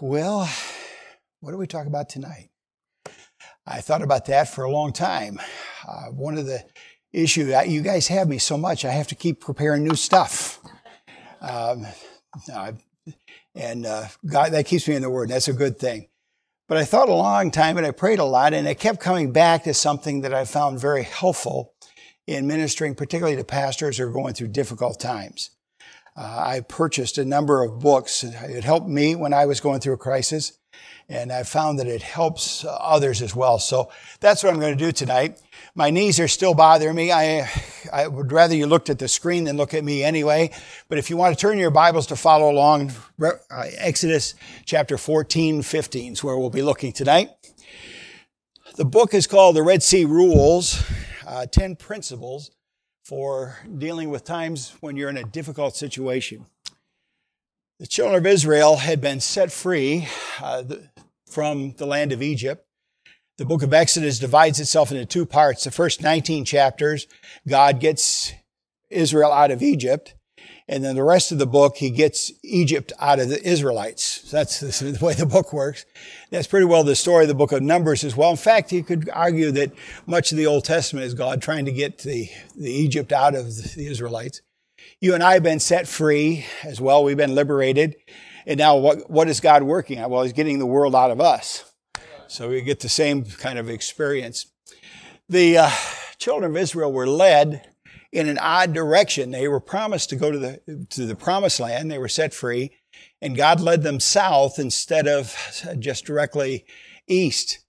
Well, what do we talk about tonight? I thought about that for a long time. Uh, one of the issue you guys have me so much, I have to keep preparing new stuff. Um, and uh, God, that keeps me in the Word. That's a good thing. But I thought a long time and I prayed a lot, and I kept coming back to something that I found very helpful in ministering, particularly to pastors who are going through difficult times. Uh, I purchased a number of books. It helped me when I was going through a crisis, and I found that it helps others as well. So that's what I'm going to do tonight. My knees are still bothering me. I, I would rather you looked at the screen than look at me anyway. But if you want to turn your Bibles to follow along, uh, Exodus chapter 14, 15 is where we'll be looking tonight. The book is called The Red Sea Rules, uh, 10 Principles for dealing with times when you're in a difficult situation. The children of Israel had been set free uh, from the land of Egypt. The book of Exodus divides itself into two parts. The first 19 chapters, God gets Israel out of Egypt. And then the rest of the book, he gets Egypt out of the Israelites. So that's the way the book works. That's pretty well the story of the book of Numbers as well. In fact, you could argue that much of the Old Testament is God trying to get the, the Egypt out of the Israelites. You and I have been set free as well. We've been liberated. And now what, what is God working on? Well, he's getting the world out of us. So we get the same kind of experience. The uh, children of Israel were led in an odd direction. They were promised to go to the, to the promised land. They were set free and God led them south instead of just directly east.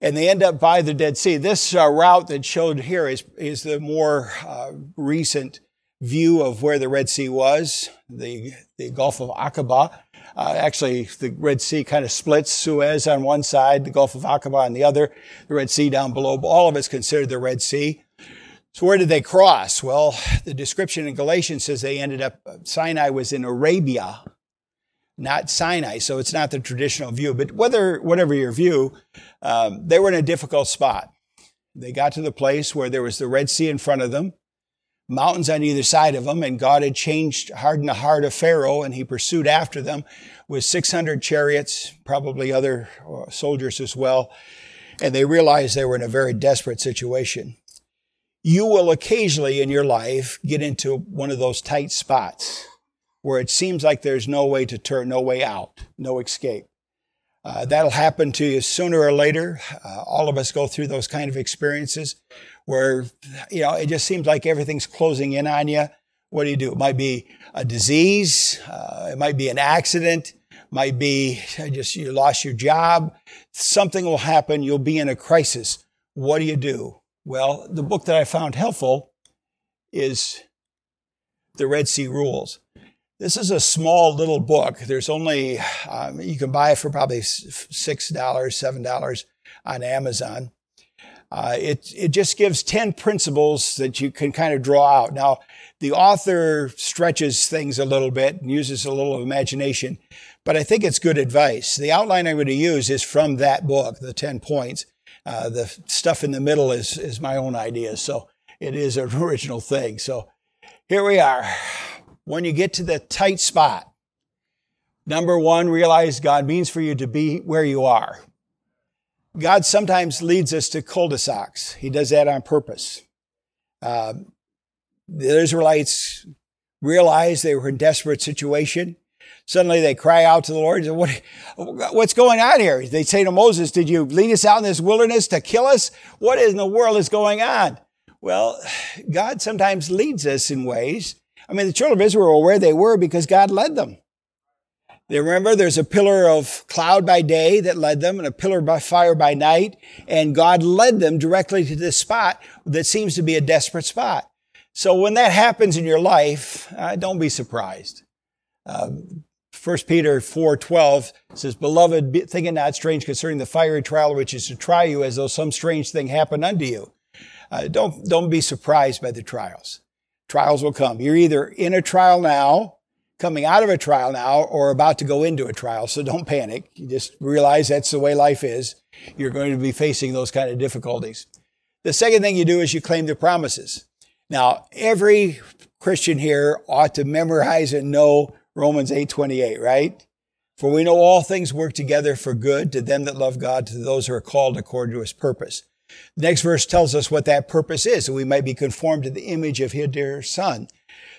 And they end up by the Dead Sea. This uh, route that showed here is, is the more uh, recent view of where the Red Sea was, the, the Gulf of Aqaba. Uh, actually, the Red Sea kind of splits Suez on one side, the Gulf of Aqaba on the other, the Red Sea down below. All of it's considered the Red Sea. So where did they cross? Well, the description in Galatians says they ended up, Sinai was in Arabia, not Sinai. So it's not the traditional view, but whether, whatever your view, um, they were in a difficult spot. They got to the place where there was the Red Sea in front of them, mountains on either side of them, and God had changed, hardened the heart of Pharaoh, and he pursued after them with 600 chariots, probably other uh, soldiers as well. And they realized they were in a very desperate situation you will occasionally in your life get into one of those tight spots where it seems like there's no way to turn, no way out, no escape. Uh, that'll happen to you sooner or later. Uh, all of us go through those kind of experiences where, you know, it just seems like everything's closing in on you. What do you do? It might be a disease. Uh, it might be an accident. Might be just you lost your job. Something will happen. You'll be in a crisis. What do you do? Well, the book that I found helpful is The Red Sea Rules. This is a small little book. There's only, um, you can buy it for probably $6, $7 on Amazon. Uh, it, it just gives 10 principles that you can kind of draw out. Now, the author stretches things a little bit and uses a little imagination, but I think it's good advice. The outline I'm going to use is from that book, the 10 points. Uh, the stuff in the middle is, is my own idea. So it is an original thing. So here we are. When you get to the tight spot, number one, realize God means for you to be where you are. God sometimes leads us to cul-de-sacs. He does that on purpose. Uh, the Israelites realized they were in desperate situation. Suddenly they cry out to the Lord. What, what's going on here? They say to Moses, did you lead us out in this wilderness to kill us? What in the world is going on? Well, God sometimes leads us in ways. I mean, the children of Israel were where they were because God led them. They remember there's a pillar of cloud by day that led them and a pillar by fire by night. And God led them directly to this spot that seems to be a desperate spot. So when that happens in your life, uh, don't be surprised. Uh, 1 Peter 4:12 says, "Beloved, think it not strange concerning the fiery trial which is to try you, as though some strange thing happened unto you." Uh, don't don't be surprised by the trials. Trials will come. You're either in a trial now, coming out of a trial now, or about to go into a trial. So don't panic. You just realize that's the way life is. You're going to be facing those kind of difficulties. The second thing you do is you claim the promises. Now, every Christian here ought to memorize and know Romans 8:28, right? For we know all things work together for good to them that love God, to those who are called according to his purpose. The next verse tells us what that purpose is, that we might be conformed to the image of his dear son.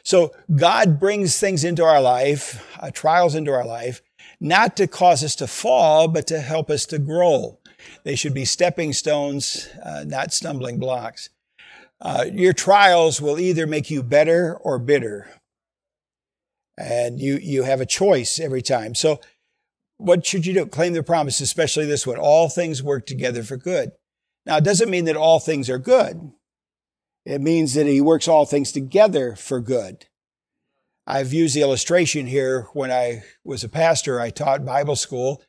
So God brings things into our life, uh, trials into our life, not to cause us to fall, but to help us to grow. They should be stepping stones, uh, not stumbling blocks. Uh, your trials will either make you better or bitter and you you have a choice every time. So what should you do? Claim the promise, especially this one. All things work together for good. Now, it doesn't mean that all things are good. It means that he works all things together for good. I've used the illustration here when I was a pastor. I taught Bible school.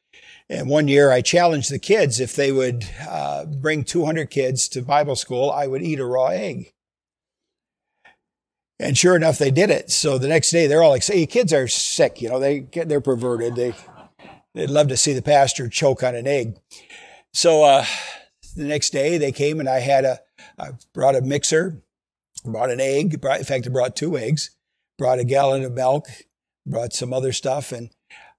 And one year I challenged the kids if they would uh, bring 200 kids to Bible school, I would eat a raw egg. And sure enough, they did it. So the next day, they're all like, "Hey, kids are sick. You know, they they're perverted. They they'd love to see the pastor choke on an egg." So uh, the next day, they came and I had a I brought a mixer, brought an egg. Brought, in fact, I brought two eggs. Brought a gallon of milk. Brought some other stuff, and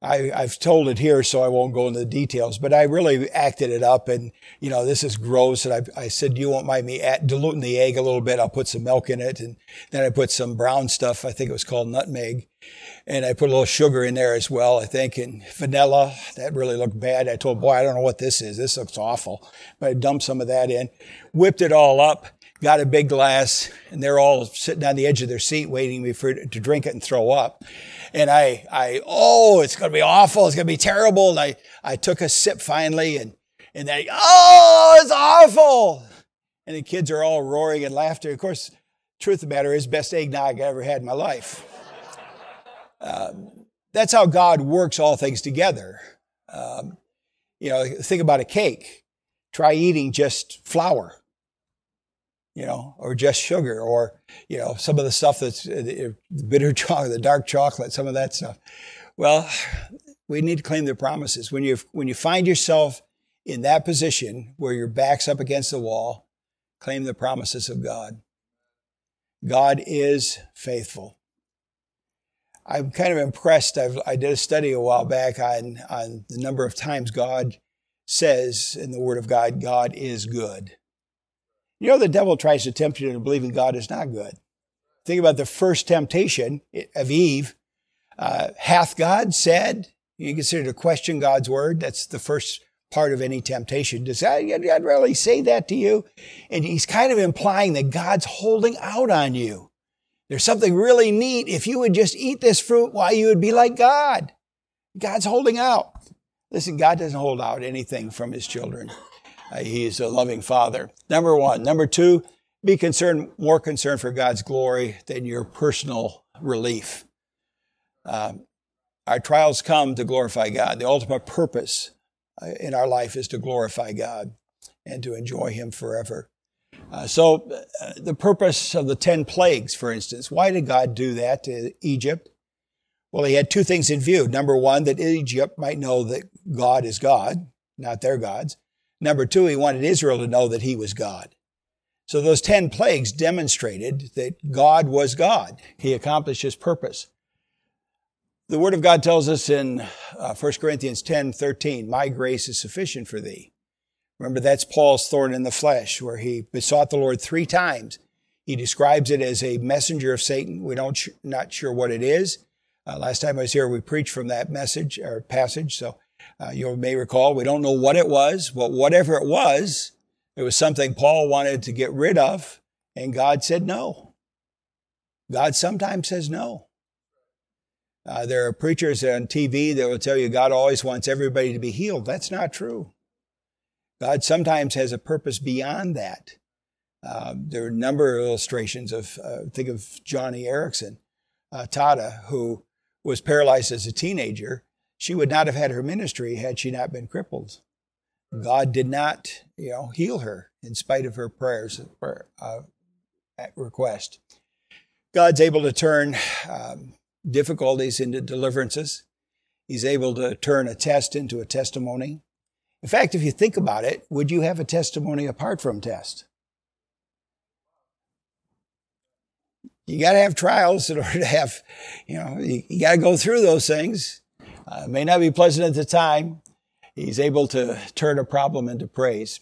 I, have told it here, so I won't go into the details, but I really acted it up and, you know, this is gross. And I, I said, you won't mind me at, diluting the egg a little bit. I'll put some milk in it. And then I put some brown stuff. I think it was called nutmeg. And I put a little sugar in there as well, I think, and vanilla. That really looked bad. I told, boy, I don't know what this is. This looks awful. But I dumped some of that in, whipped it all up, got a big glass, and they're all sitting on the edge of their seat waiting for to drink it and throw up. And I, I, oh, it's going to be awful. It's going to be terrible. And I, I took a sip finally and, and then, oh, it's awful. And the kids are all roaring and laughter. Of course, truth of the matter is, best eggnog I ever had in my life. Um, that's how God works all things together. Um, you know, think about a cake. Try eating just flour you know, or just sugar, or you know, some of the stuff that's uh, the bitter chocolate, the dark chocolate, some of that stuff. Well, we need to claim the promises. When you when you find yourself in that position where your back's up against the wall, claim the promises of God. God is faithful. I'm kind of impressed. I've, i did a study a while back on, on the number of times God says in the Word of God, God is good. You know, the devil tries to tempt you to believe in God is not good. Think about the first temptation of Eve. Uh, hath God said? You consider to question God's word. That's the first part of any temptation. Does God, really say that to you? And he's kind of implying that God's holding out on you. There's something really neat. If you would just eat this fruit, why you would be like God. God's holding out. Listen, God doesn't hold out anything from his children. Uh, he's a loving father. Number one. Number two, be concerned, more concerned for God's glory than your personal relief. Um, our trials come to glorify God. The ultimate purpose uh, in our life is to glorify God and to enjoy Him forever. Uh, so, uh, the purpose of the 10 plagues, for instance, why did God do that to Egypt? Well, He had two things in view. Number one, that Egypt might know that God is God, not their gods. Number two, he wanted Israel to know that he was God. So those 10 plagues demonstrated that God was God. He accomplished his purpose. The word of God tells us in uh, 1 Corinthians 10, 13, my grace is sufficient for thee. Remember, that's Paul's thorn in the flesh, where he besought the Lord three times. He describes it as a messenger of Satan. We don't, not sure what it is. Uh, last time I was here, we preached from that message or passage. So uh, you may recall, we don't know what it was, but whatever it was, it was something Paul wanted to get rid of, and God said no. God sometimes says no. Uh, there are preachers on TV that will tell you God always wants everybody to be healed. That's not true. God sometimes has a purpose beyond that. Uh, there are a number of illustrations of, uh, think of Joni Eareckson, uh, Tada, who was paralyzed as a teenager she would not have had her ministry had she not been crippled. God did not, you know, heal her in spite of her prayers, uh, request. God's able to turn um, difficulties into deliverances. He's able to turn a test into a testimony. In fact, if you think about it, would you have a testimony apart from test? You got to have trials in order to have, you know, you, you got to go through those things. Uh, may not be pleasant at the time. He's able to turn a problem into praise.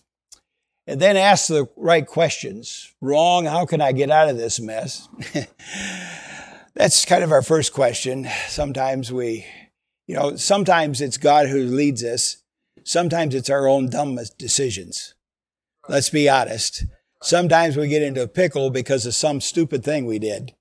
And then ask the right questions. Wrong, how can I get out of this mess? That's kind of our first question. Sometimes we, you know, sometimes it's God who leads us. Sometimes it's our own dumb decisions. Let's be honest. Sometimes we get into a pickle because of some stupid thing we did,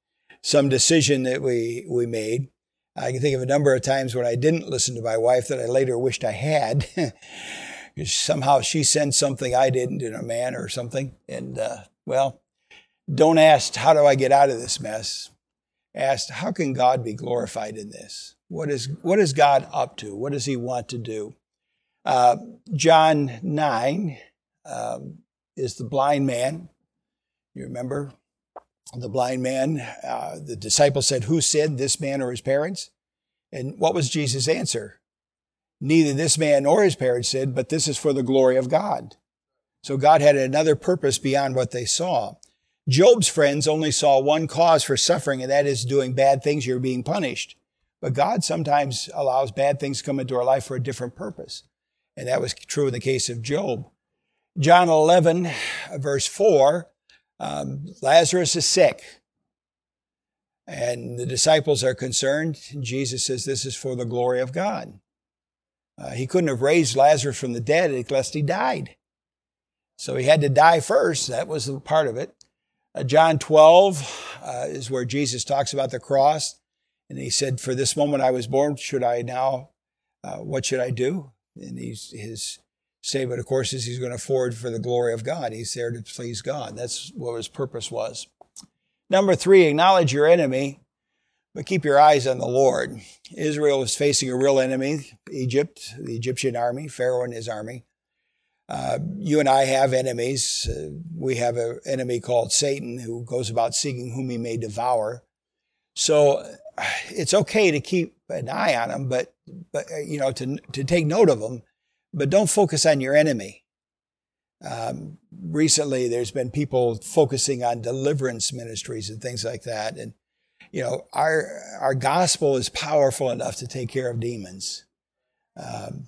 some decision that we, we made. I can think of a number of times when I didn't listen to my wife that I later wished I had. Somehow she sent something I didn't in a man or something. And, uh, well, don't ask, how do I get out of this mess? Ask, how can God be glorified in this? What is, what is God up to? What does he want to do? Uh, John 9 um, is the blind man. You remember? The blind man, uh, the disciples said, Who sinned, this man or his parents? And what was Jesus' answer? Neither this man nor his parents sinned, but this is for the glory of God. So God had another purpose beyond what they saw. Job's friends only saw one cause for suffering, and that is doing bad things, you're being punished. But God sometimes allows bad things to come into our life for a different purpose. And that was true in the case of Job. John 11, verse 4 um, Lazarus is sick. And the disciples are concerned. Jesus says this is for the glory of God. Uh, he couldn't have raised Lazarus from the dead unless he died. So he had to die first. That was part of it. Uh, John 12 uh, is where Jesus talks about the cross. And he said, For this moment I was born, should I now, uh, what should I do? And he's, his statement, of course, he's going to forward for the glory of God. He's there to please God. That's what his purpose was. Number three, acknowledge your enemy, but keep your eyes on the Lord. Israel is facing a real enemy, Egypt, the Egyptian army, Pharaoh and his army. Uh, you and I have enemies. Uh, we have an enemy called Satan who goes about seeking whom he may devour. So it's okay to keep an eye on him, but, but uh, you know, to, to take note of him, but don't focus on your enemy. Um, recently, there's been people focusing on deliverance ministries and things like that. And, you know, our, our gospel is powerful enough to take care of demons. Um,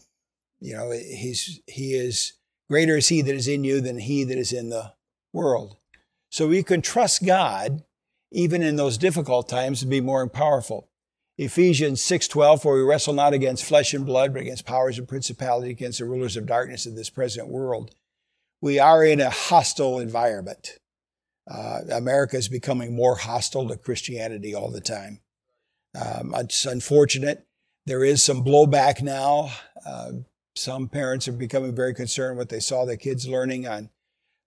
you know, he's, he is greater is he that is in you than he that is in the world. So we can trust God even in those difficult times to be more powerful. Ephesians 6:12 for we wrestle not against flesh and blood but against powers and principalities against the rulers of darkness of this present world. We are in a hostile environment. Uh, America is becoming more hostile to Christianity all the time. Um, it's unfortunate. There is some blowback now. Uh, some parents are becoming very concerned what they saw their kids learning on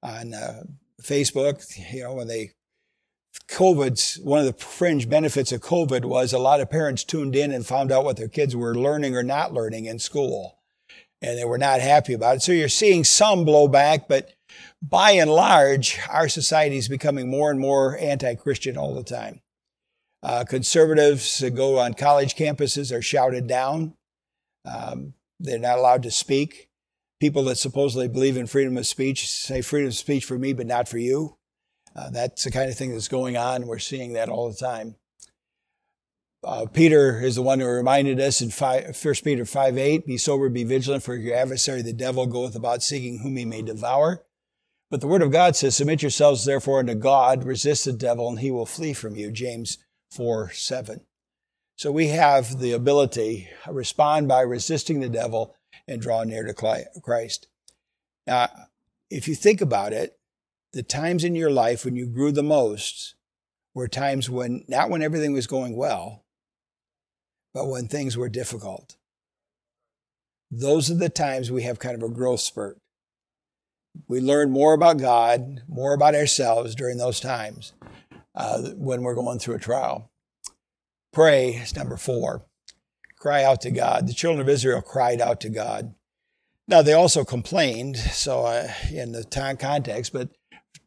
on uh, Facebook. You know, when they COVID's one of the fringe benefits of COVID was a lot of parents tuned in and found out what their kids were learning or not learning in school. And they were not happy about it. So you're seeing some blowback, but by and large, our society is becoming more and more anti-Christian all the time. Uh, conservatives that go on college campuses are shouted down. Um, they're not allowed to speak. People that supposedly believe in freedom of speech say freedom of speech for me, but not for you. Uh, that's the kind of thing that's going on. We're seeing that all the time. Uh, Peter is the one who reminded us in 1 Peter 5 8, be sober, be vigilant, for your adversary, the devil, goeth about seeking whom he may devour. But the word of God says, submit yourselves therefore unto God, resist the devil, and he will flee from you. James 4 7. So we have the ability to respond by resisting the devil and draw near to Christ. Now, if you think about it, the times in your life when you grew the most were times when, not when everything was going well, but when things were difficult. Those are the times we have kind of a growth spurt. We learn more about God, more about ourselves during those times uh, when we're going through a trial. Pray is number four. Cry out to God. The children of Israel cried out to God. Now, they also complained, so uh, in the time context, but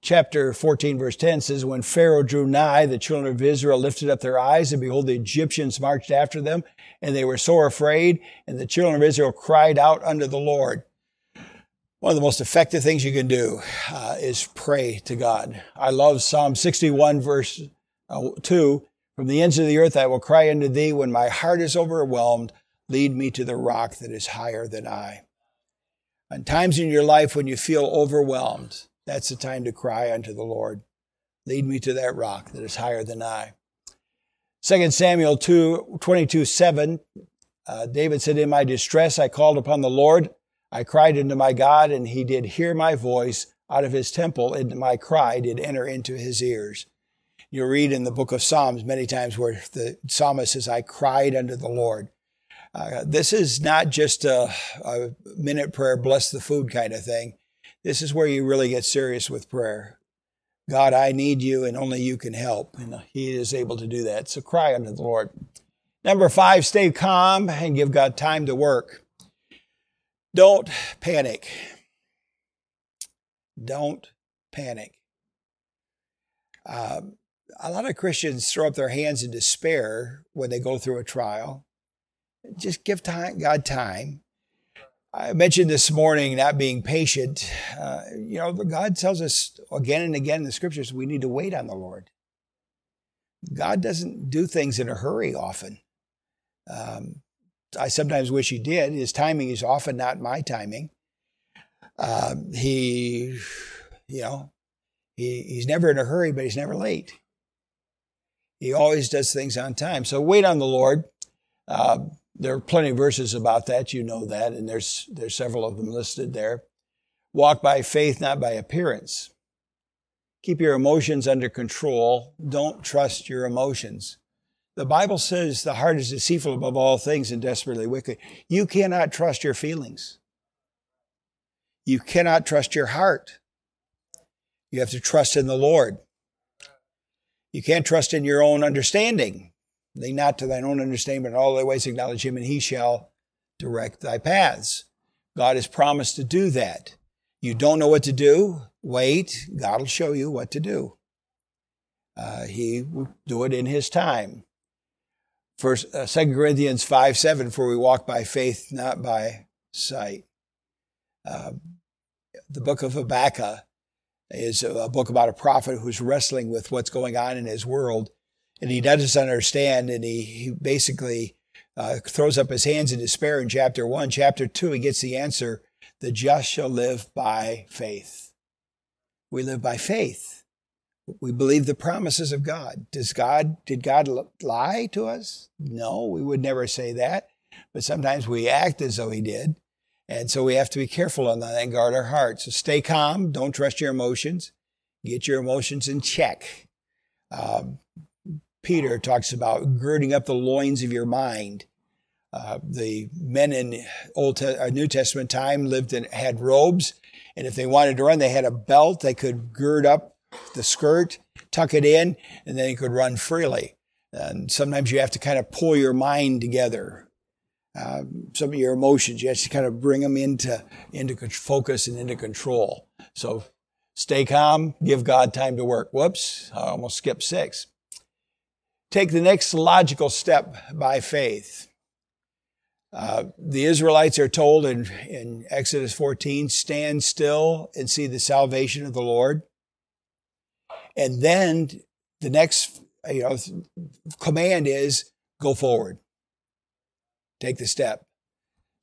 chapter 14, verse 10 says, When Pharaoh drew nigh, the children of Israel lifted up their eyes, and behold, the Egyptians marched after them, and they were sore afraid, and the children of Israel cried out unto the Lord. One of the most effective things you can do uh, is pray to God. I love Psalm 61, verse uh, 2. From the ends of the earth I will cry unto thee when my heart is overwhelmed. Lead me to the rock that is higher than I. On times in your life when you feel overwhelmed, that's the time to cry unto the Lord. Lead me to that rock that is higher than I. 2 Samuel 2, 22, 7, uh, David said, In my distress I called upon the Lord. I cried unto my God, and he did hear my voice out of his temple, and my cry did enter into his ears. You read in the book of Psalms many times where the psalmist says, I cried unto the Lord. Uh, this is not just a, a minute prayer, bless the food kind of thing. This is where you really get serious with prayer. God, I need you, and only you can help. And He is able to do that. So cry unto the Lord. Number five, stay calm and give God time to work. Don't panic. Don't panic. Um, a lot of Christians throw up their hands in despair when they go through a trial. Just give time, God time. I mentioned this morning not being patient. Uh, you know, God tells us again and again in the scriptures we need to wait on the Lord. God doesn't do things in a hurry often. Um, I sometimes wish He did. His timing is often not my timing. Uh, he, you know, he, he's never in a hurry, but he's never late. He always does things on time. So wait on the Lord. Uh, there are plenty of verses about that. You know that, and there's there's several of them listed there. Walk by faith, not by appearance. Keep your emotions under control. Don't trust your emotions. The Bible says the heart is deceitful above all things and desperately wicked. You cannot trust your feelings. You cannot trust your heart. You have to trust in the Lord. You can't trust in your own understanding. Lean not to thine own understanding, but in all thy ways acknowledge him, and he shall direct thy paths. God has promised to do that. You don't know what to do? Wait. God will show you what to do. Uh, he will do it in his time. First, uh, 2 Corinthians 5 7, for we walk by faith, not by sight. Uh, the book of Habakkuk is a book about a prophet who's wrestling with what's going on in his world and he doesn't understand, and he, he basically uh, throws up his hands in despair in chapter one. Chapter two, he gets the answer the just shall live by faith. We live by faith. We believe the promises of God. Does God, did God lie to us? No, we would never say that. But sometimes we act as though he did. And so we have to be careful on that and guard our hearts. So stay calm. Don't trust your emotions. Get your emotions in check. Um, Peter talks about girding up the loins of your mind. Uh, the men in Old Te- uh, New Testament time lived and had robes, and if they wanted to run, they had a belt. They could gird up the skirt, tuck it in, and then you could run freely. And sometimes you have to kind of pull your mind together. Uh, some of your emotions, you have to kind of bring them into into focus and into control. So stay calm, give God time to work. Whoops, I almost skipped six take the next logical step by faith. Uh, the Israelites are told in, in Exodus 14, stand still and see the salvation of the Lord. And then the next you know, command is go forward. Take the step.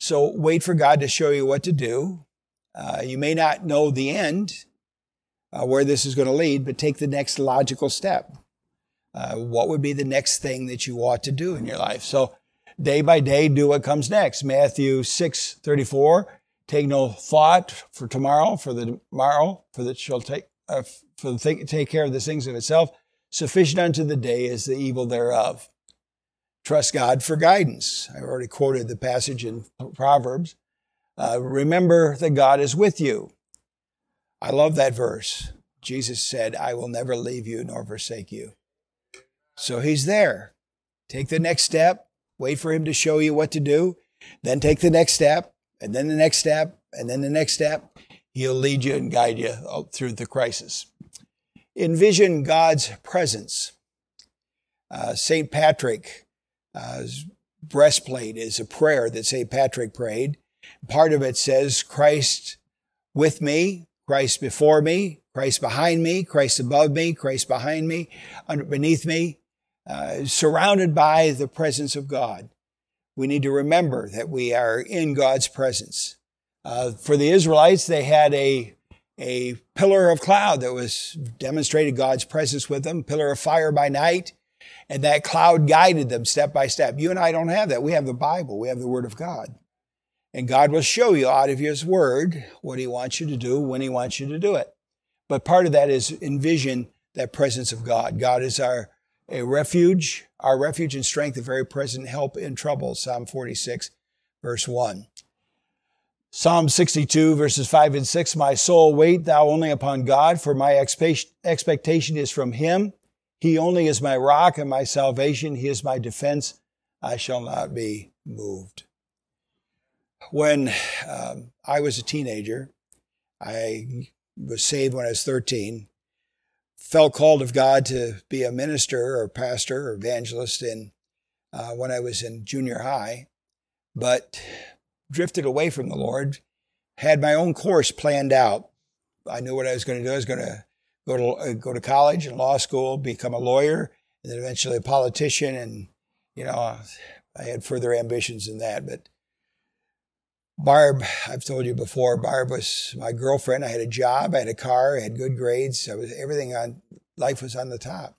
So wait for God to show you what to do. Uh, you may not know the end, uh, where this is going to lead, but take the next logical step. Uh, what would be the next thing that you ought to do in your life? So day by day, do what comes next. Matthew 6, 34. Take no thought for tomorrow, for the tomorrow, for that shall take, uh, for the thing, take care of the things of itself. Sufficient unto the day is the evil thereof. Trust God for guidance. I already quoted the passage in Proverbs. Uh, remember that God is with you. I love that verse. Jesus said, I will never leave you nor forsake you. So he's there. Take the next step, wait for him to show you what to do, then take the next step, and then the next step, and then the next step. He'll lead you and guide you through the crisis. Envision God's presence. Uh, St. Patrick's uh, breastplate is a prayer that St. Patrick prayed. Part of it says, Christ with me, Christ before me, Christ behind me, Christ above me, Christ behind me, beneath me, uh, surrounded by the presence of God. we need to remember that we are in God's presence. Uh, for the Israelites, they had a a pillar of cloud that was demonstrated God's presence with them, pillar of fire by night, and that cloud guided them step by step. You and I don't have that. We have the Bible. We have the Word of God. And God will show you out of His Word what He wants you to do when He wants you to do it. But part of that is envision that presence of God. God is our a refuge, our refuge and strength, a very present help in trouble. Psalm 46, verse 1. Psalm 62, verses 5 and 6. My soul, wait thou only upon God, for my expectation is from him. He only is my rock and my salvation. He is my defense. I shall not be moved when um, I was a teenager, I was saved when I was 13, felt called of God to be a minister or pastor or evangelist in uh, when I was in junior high, but drifted away from the Lord, had my own course planned out. I knew what I was going to do. I was going to go to uh, go to college and law school, become a lawyer, and then eventually a politician. And you know, I had further ambitions than that. But Barb, I've told you before, Barb was my girlfriend. I had a job, I had a car, I had good grades. I was everything on life was on the top.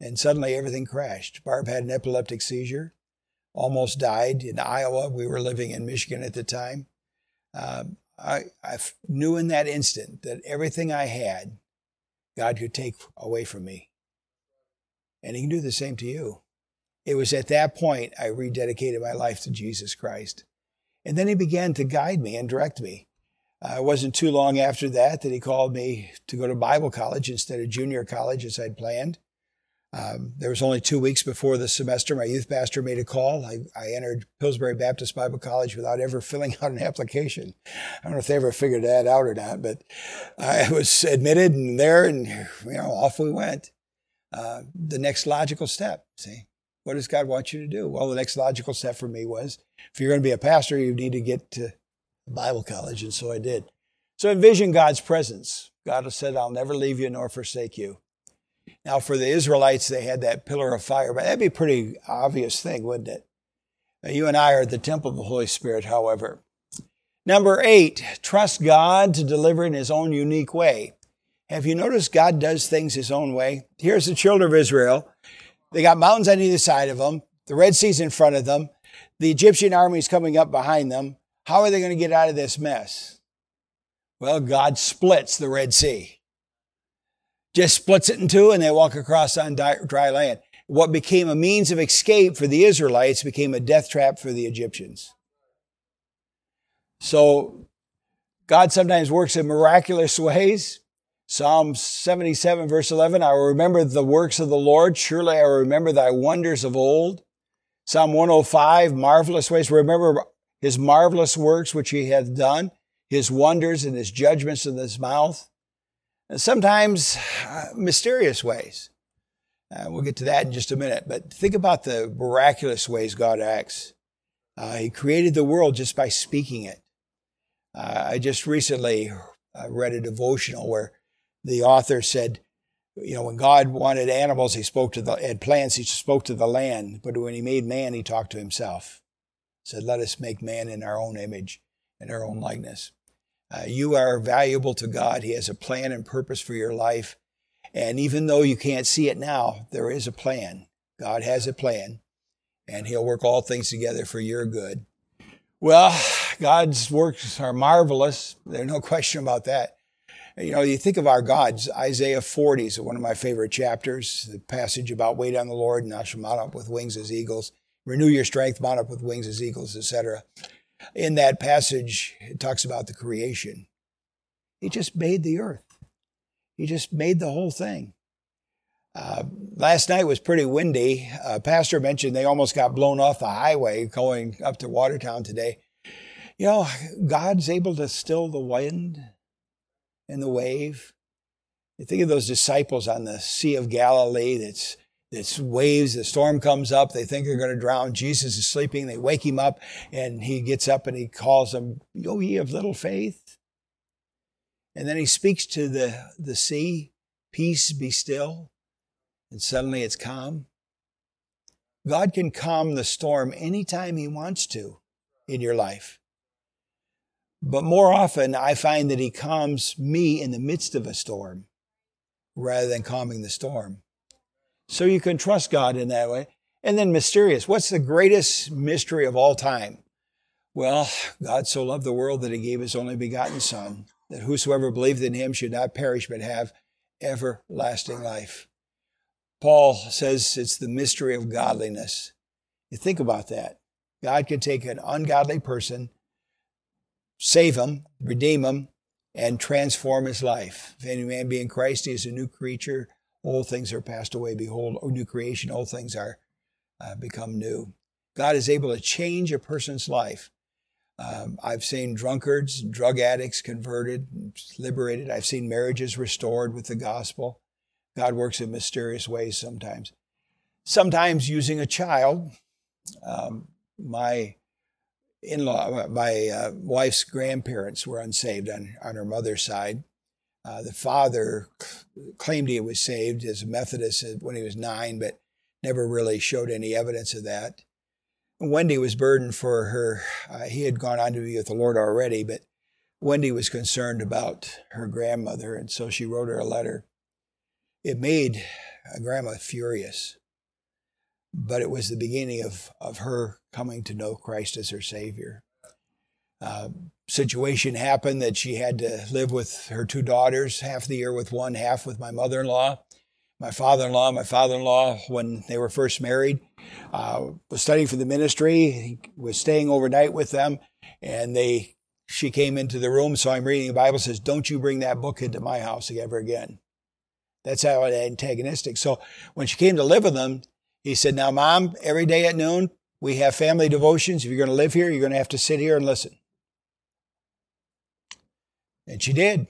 And suddenly everything crashed. Barb had an epileptic seizure, almost died in Iowa. We were living in Michigan at the time. Um, I, I knew in that instant that everything I had, God could take away from me. And He can do the same to you. It was at that point I rededicated my life to Jesus Christ. And then he began to guide me and direct me. Uh, it wasn't too long after that that he called me to go to Bible college instead of junior college as I'd planned. Um, there was only two weeks before the semester. My youth pastor made a call. I, I, entered Pillsbury Baptist Bible College without ever filling out an application. I don't know if they ever figured that out or not, but I was admitted and there, and you know, off we went. Uh, the next logical step. See, what does God want you to do? Well, the next logical step for me was if you're going to be a pastor, you need to get to Bible college. And so I did. So envision God's presence. God said, I'll never leave you nor forsake you. Now, for the Israelites, they had that pillar of fire, but that'd be a pretty obvious thing, wouldn't it? Now, you and I are the temple of the Holy Spirit, however. Number eight, trust God to deliver in his own unique way. Have you noticed God does things his own way? Here's the children of Israel. They got mountains on either side of them. The Red Sea's in front of them. The Egyptian army is coming up behind them. How are they going to get out of this mess? Well, God splits the Red Sea. Just splits it in two and they walk across on dry land. What became a means of escape for the Israelites became a death trap for the Egyptians. So God sometimes works in miraculous ways. Psalm 77 verse 11, I will remember the works of the Lord. Surely I will remember thy wonders of old. Psalm 105, marvelous ways. Remember his marvelous works which he hath done, his wonders and his judgments in his mouth. And sometimes uh, mysterious ways. Uh, we'll get to that in just a minute. But think about the miraculous ways God acts. Uh, he created the world just by speaking it. Uh, I just recently uh, read a devotional where the author said, you know, when God wanted animals, he spoke to the, had plants, he spoke to the land. But when he made man, he talked to himself. He Said, let us make man in our own image and our own likeness. Uh, you are valuable to God. He has a plan and purpose for your life. And even though you can't see it now, there is a plan. God has a plan, and He'll work all things together for your good. Well, God's works are marvelous. There's no question about that. You know, you think of our gods, Isaiah 40 is one of my favorite chapters, the passage about wait on the Lord and I shall mount up with wings as eagles, renew your strength, mount up with wings as eagles, etc. In that passage, it talks about the creation. He just made the earth. He just made the whole thing. Uh, last night was pretty windy. Uh, Pastor mentioned they almost got blown off the highway going up to Watertown today. You know, God's able to still the wind and the wave. You think of those disciples on the Sea of Galilee that's it's waves, the storm comes up, they think they're going to drown. Jesus is sleeping, they wake him up, and he gets up and he calls them, ye of little faith. And then he speaks to the, the sea, peace be still, and suddenly it's calm. God can calm the storm anytime He wants to in your life. But more often, I find that He calms me in the midst of a storm rather than calming the storm. So you can trust God in that way. And then mysterious. What's the greatest mystery of all time? Well, God so loved the world that he gave his only begotten Son, that whosoever believed in him should not perish but have everlasting life. Paul says it's the mystery of godliness. You think about that. God can take an ungodly person, save him, redeem him, and transform his life. If any man be in Christ, he is a new creature. Old things are passed away. Behold, a new creation, old things are uh, become new. God is able to change a person's life. Um, I've seen drunkards, drug addicts converted, liberated. I've seen marriages restored with the gospel. God works in mysterious ways sometimes. Sometimes using a child. Um, my in-law, my uh, wife's grandparents were unsaved on, on her mother's side. Uh, the father claimed he was saved as a Methodist when he was nine, but never really showed any evidence of that. Wendy was burdened for her. Uh, he had gone on to be with the Lord already, but Wendy was concerned about her grandmother, and so she wrote her a letter. It made grandma furious, but it was the beginning of, of her coming to know Christ as her Savior. Uh, situation happened that she had to live with her two daughters, half the year with one, half with my mother in law my father-in-law, my father-in-law, when they were first married, uh, was studying for the ministry. He was staying overnight with them, and they she came into the room. So I'm reading the Bible says, "Don't you bring that book into my house ever again." That's how antagonistic. So when she came to live with them, he said, "Now, mom, every day at noon we have family devotions. If you're going to live here, you're going to have to sit here and listen." And she did.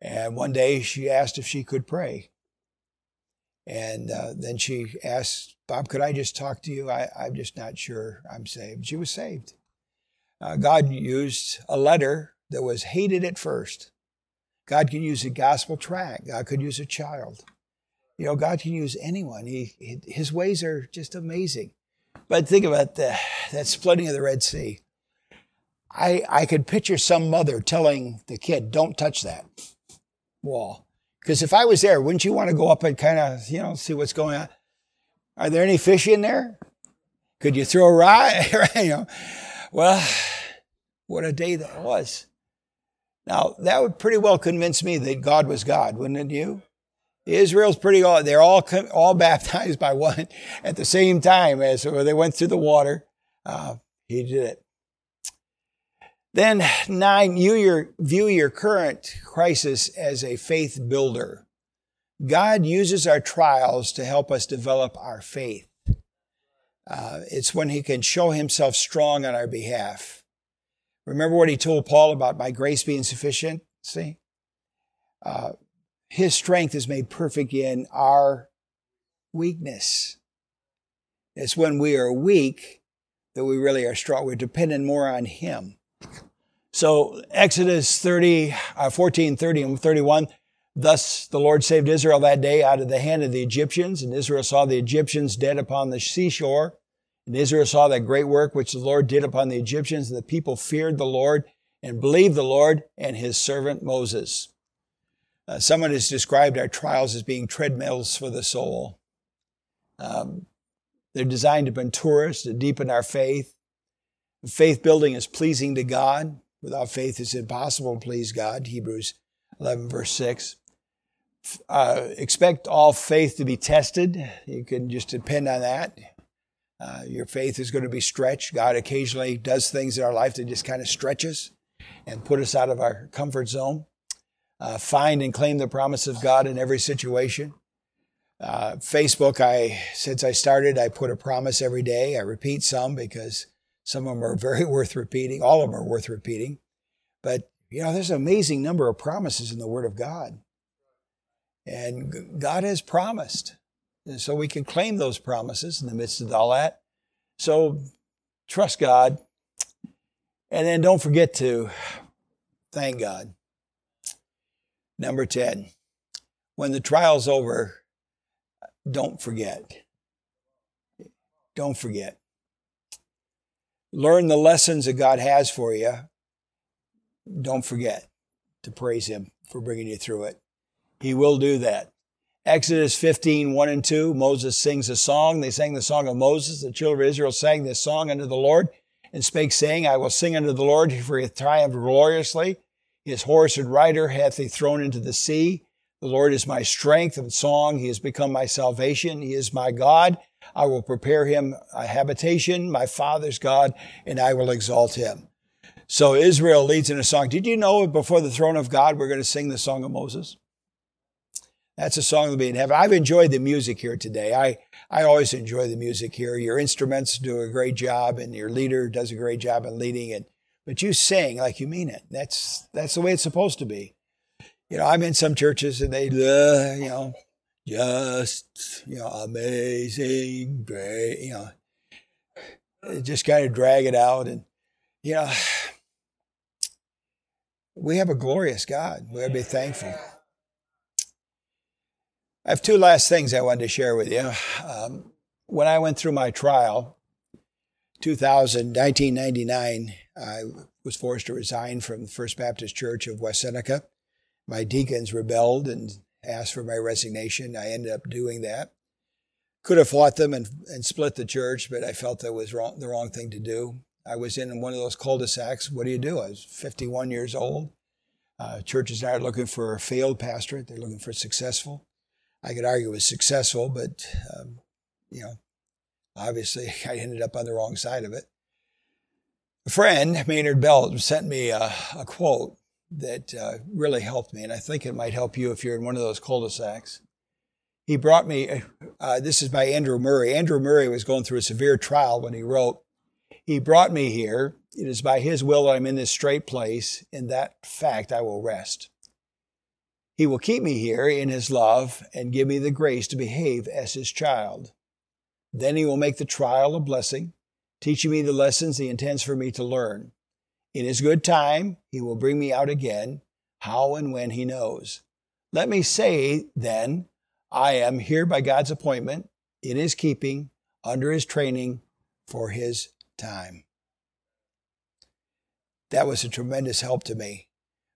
And one day she asked if she could pray. And uh, then she asked, Bob, could I just talk to you? I, am just not sure I'm saved. She was saved. Uh, God used a letter that was hated at first. God can use a gospel tract. God could use a child. You know, God can use anyone. He, his ways are just amazing. But think about the, that splitting of the Red Sea. I, I could picture some mother telling the kid, don't touch that wall. Because if I was there, wouldn't you want to go up and kind of, you know, see what's going on? Are there any fish in there? Could you throw a rod? you know, well, what a day that was. Now, that would pretty well convince me that God was God, wouldn't it you? Israel's pretty all, they're all, all baptized by one at the same time as they went through the water. Uh, he did it. Then nine, you your, view your current crisis as a faith builder. God uses our trials to help us develop our faith. Uh, it's when he can show himself strong on our behalf. Remember what he told Paul about my grace being sufficient? See? Uh, his strength is made perfect in our weakness. It's when we are weak that we really are strong. We're dependent more on him. So Exodus 30, uh, 14, 30 and 31, thus the Lord saved Israel that day out of the hand of the Egyptians, and Israel saw the Egyptians dead upon the seashore. And Israel saw that great work which the Lord did upon the Egyptians, and the people feared the Lord and believed the Lord and his servant Moses. Uh, someone has described our trials as being treadmills for the soul. Um, they're designed to mature us, to deepen our faith. Faith building is pleasing to God. Without faith, it's impossible to please God. Hebrews 11, verse 6. Uh, expect all faith to be tested. You can just depend on that. Uh, your faith is going to be stretched. God occasionally does things in our life that just kind of stretch us and put us out of our comfort zone. Uh, find and claim the promise of God in every situation. Uh, Facebook, I since I started, I put a promise every day. I repeat some because some of them are very worth repeating. All of them are worth repeating. But, you know, there's an amazing number of promises in the Word of God. And God has promised. And so we can claim those promises in the midst of all that. So trust God. And then don't forget to thank God. Number 10, when the trial's over, don't forget. don't forget. Learn the lessons that God has for you. Don't forget to praise Him for bringing you through it. He will do that. Exodus 15, 1 and 2, Moses sings a song. They sang the song of Moses. The children of Israel sang this song unto the Lord and spake, saying, I will sing unto the Lord, for he hath triumphed gloriously. His horse and rider hath he thrown into the sea. The Lord is my strength and song. He has become my salvation. He is my God. I will prepare him a habitation, my father's God, and I will exalt him. So Israel leads in a song. Did you know before the throne of God, we're going to sing the song of Moses? That's a song that'll be in heaven. I've enjoyed the music here today. I, I always enjoy the music here. Your instruments do a great job and your leader does a great job in leading it. But you sing like you mean it. That's, that's the way it's supposed to be. You know, I'm in some churches and they, uh, you know, just, you know, amazing, great, you know, just kind of drag it out. And, you know, we have a glorious God. We ought to be thankful. I have two last things I wanted to share with you. Um, when I went through my trial, 2000, 1999, I was forced to resign from the First Baptist Church of West Seneca. My deacons rebelled and asked for my resignation. I ended up doing that. Could have fought them and, and split the church, but I felt that was wrong, the wrong thing to do. I was in one of those cul-de-sacs. What do you do? I was 51 years old. Uh, churches aren't looking for a failed pastorate; they're looking for successful. I could argue it was successful, but um, you know, obviously I ended up on the wrong side of it. A friend, Maynard Belt, sent me a, a quote that uh, really helped me, and I think it might help you if you're in one of those cul-de-sacs. He brought me. Uh, this is by Andrew Murray. Andrew Murray was going through a severe trial when he wrote, "He brought me here. It is by His will that I'm in this strait place. In that fact, I will rest." He will keep me here in his love and give me the grace to behave as his child. Then he will make the trial a blessing, teaching me the lessons he intends for me to learn. In his good time, he will bring me out again, how and when he knows. Let me say, then, I am here by God's appointment, in his keeping, under his training, for his time. That was a tremendous help to me.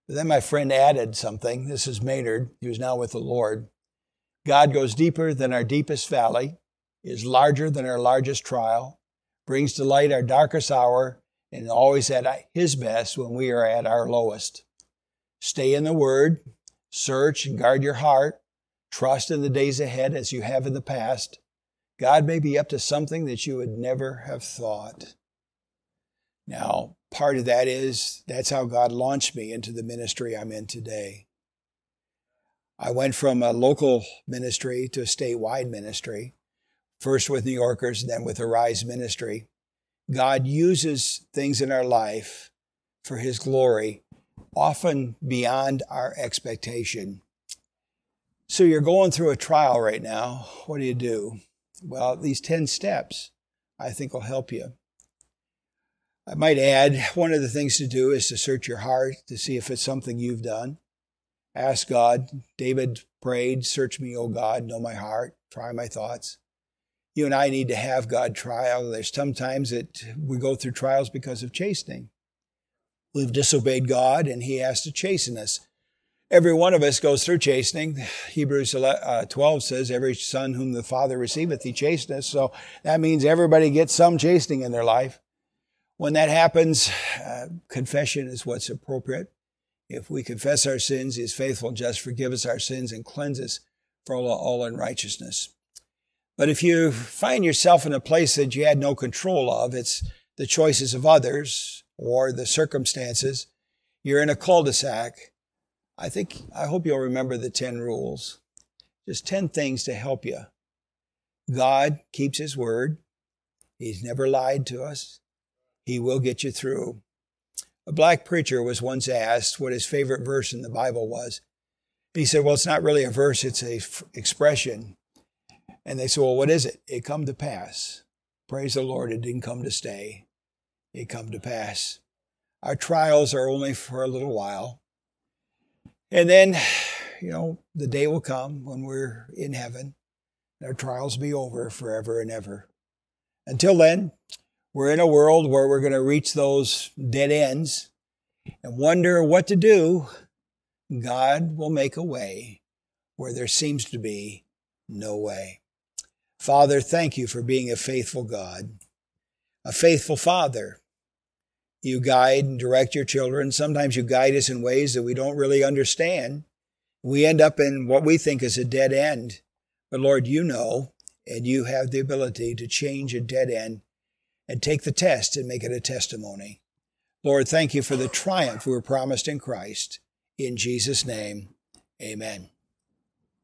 But then my friend added something. This is Maynard, He was now with the Lord. God goes deeper than our deepest valley, is larger than our largest trial, brings to light our darkest hour, and always at his best when we are at our lowest. Stay in the Word, search and guard your heart, trust in the days ahead as you have in the past. God may be up to something that you would never have thought. Now, part of that is that's how God launched me into the ministry I'm in today. I went from a local ministry to a statewide ministry, first with New Yorkers, then with Arise Ministry. God uses things in our life for His glory, often beyond our expectation. So you're going through a trial right now. What do you do? Well, these 10 steps I think will help you. I might add, one of the things to do is to search your heart to see if it's something you've done. Ask God. David prayed, Search me, O God, know my heart, try my thoughts. You and I need to have God trial. There's sometimes that we go through trials because of chastening. We've disobeyed God, and He has to chasten us. Every one of us goes through chastening. Hebrews uh, 12 says, Every son whom the Father receiveth, he chasteneth. So that means everybody gets some chastening in their life. When that happens, uh, confession is what's appropriate. If we confess our sins, He is faithful and just, forgive us our sins, and cleanse us from all, all unrighteousness. But if you find yourself in a place that you had no control of, it's the choices of others or the circumstances, you're in a cul-de-sac. I think, I hope you'll remember the 10 rules. Just 10 things to help you. God keeps His word. He's never lied to us. He will get you through. A black preacher was once asked what his favorite verse in the Bible was. He said, Well, it's not really a verse, it's a f- expression. And they said, Well, what is it? It come to pass. Praise the Lord, it didn't come to stay. It come to pass. Our trials are only for a little while. And then, you know, the day will come when we're in heaven. Our trials be over forever and ever. Until then, we're in a world where we're going to reach those dead ends and wonder what to do. God will make a way where there seems to be no way. Father, thank you for being a faithful God, a faithful Father. You guide and direct your children. Sometimes you guide us in ways that we don't really understand. We end up in what we think is a dead end. But Lord, you know, and you have the ability to change a dead end and take the test and make it a testimony. Lord, thank you for the triumph we were promised in Christ. In Jesus' name, amen.